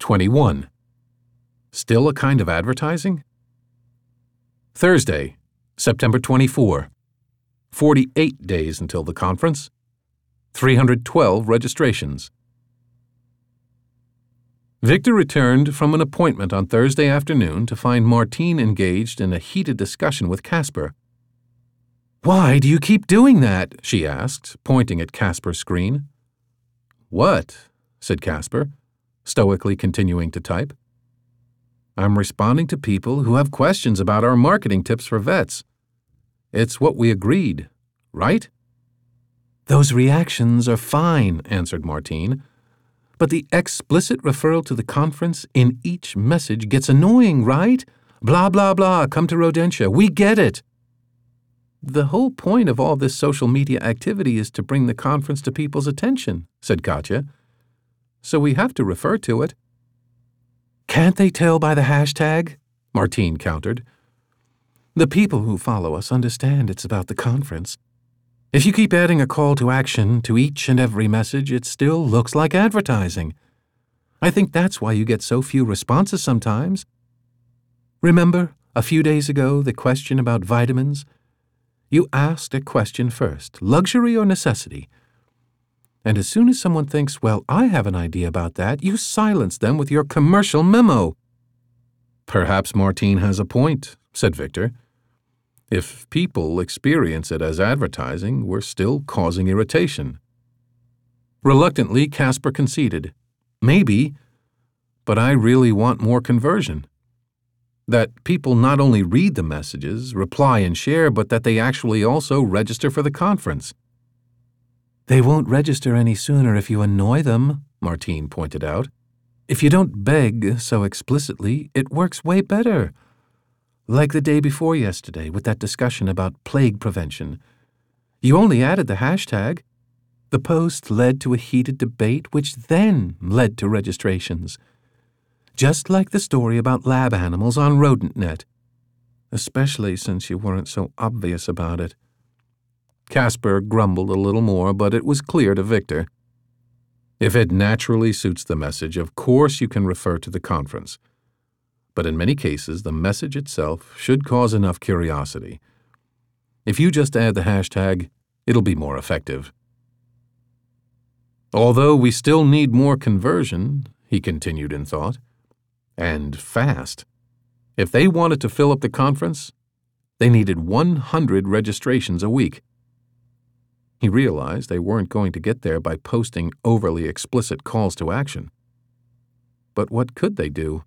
21. Still a kind of advertising? Thursday, September 24. 48 days until the conference. 312 registrations. Victor returned from an appointment on Thursday afternoon to find Martine engaged in a heated discussion with Casper. Why do you keep doing that? she asked, pointing at Casper's screen. What? said Casper, stoically continuing to type. I'm responding to people who have questions about our marketing tips for vets. It's what we agreed, right? Those reactions are fine, answered Martine. But the explicit referral to the conference in each message gets annoying, right? Blah, blah, blah, come to Rodentia. We get it. The whole point of all this social media activity is to bring the conference to people's attention, said Katya. So we have to refer to it. Can't they tell by the hashtag? Martine countered. The people who follow us understand it's about the conference. If you keep adding a call to action to each and every message, it still looks like advertising. I think that's why you get so few responses sometimes. Remember, a few days ago, the question about vitamins? You asked a question first luxury or necessity? And as soon as someone thinks, well, I have an idea about that, you silence them with your commercial memo. Perhaps Martine has a point, said Victor. If people experience it as advertising, we're still causing irritation. Reluctantly, Casper conceded. Maybe, but I really want more conversion. That people not only read the messages, reply, and share, but that they actually also register for the conference. They won't register any sooner if you annoy them, Martine pointed out. If you don't beg so explicitly, it works way better. Like the day before yesterday with that discussion about plague prevention. You only added the hashtag. The post led to a heated debate, which then led to registrations. Just like the story about lab animals on RodentNet. Especially since you weren't so obvious about it. Casper grumbled a little more, but it was clear to Victor. If it naturally suits the message, of course you can refer to the conference. But in many cases, the message itself should cause enough curiosity. If you just add the hashtag, it'll be more effective. Although we still need more conversion, he continued in thought, and fast. If they wanted to fill up the conference, they needed 100 registrations a week. He realized they weren't going to get there by posting overly explicit calls to action. But what could they do?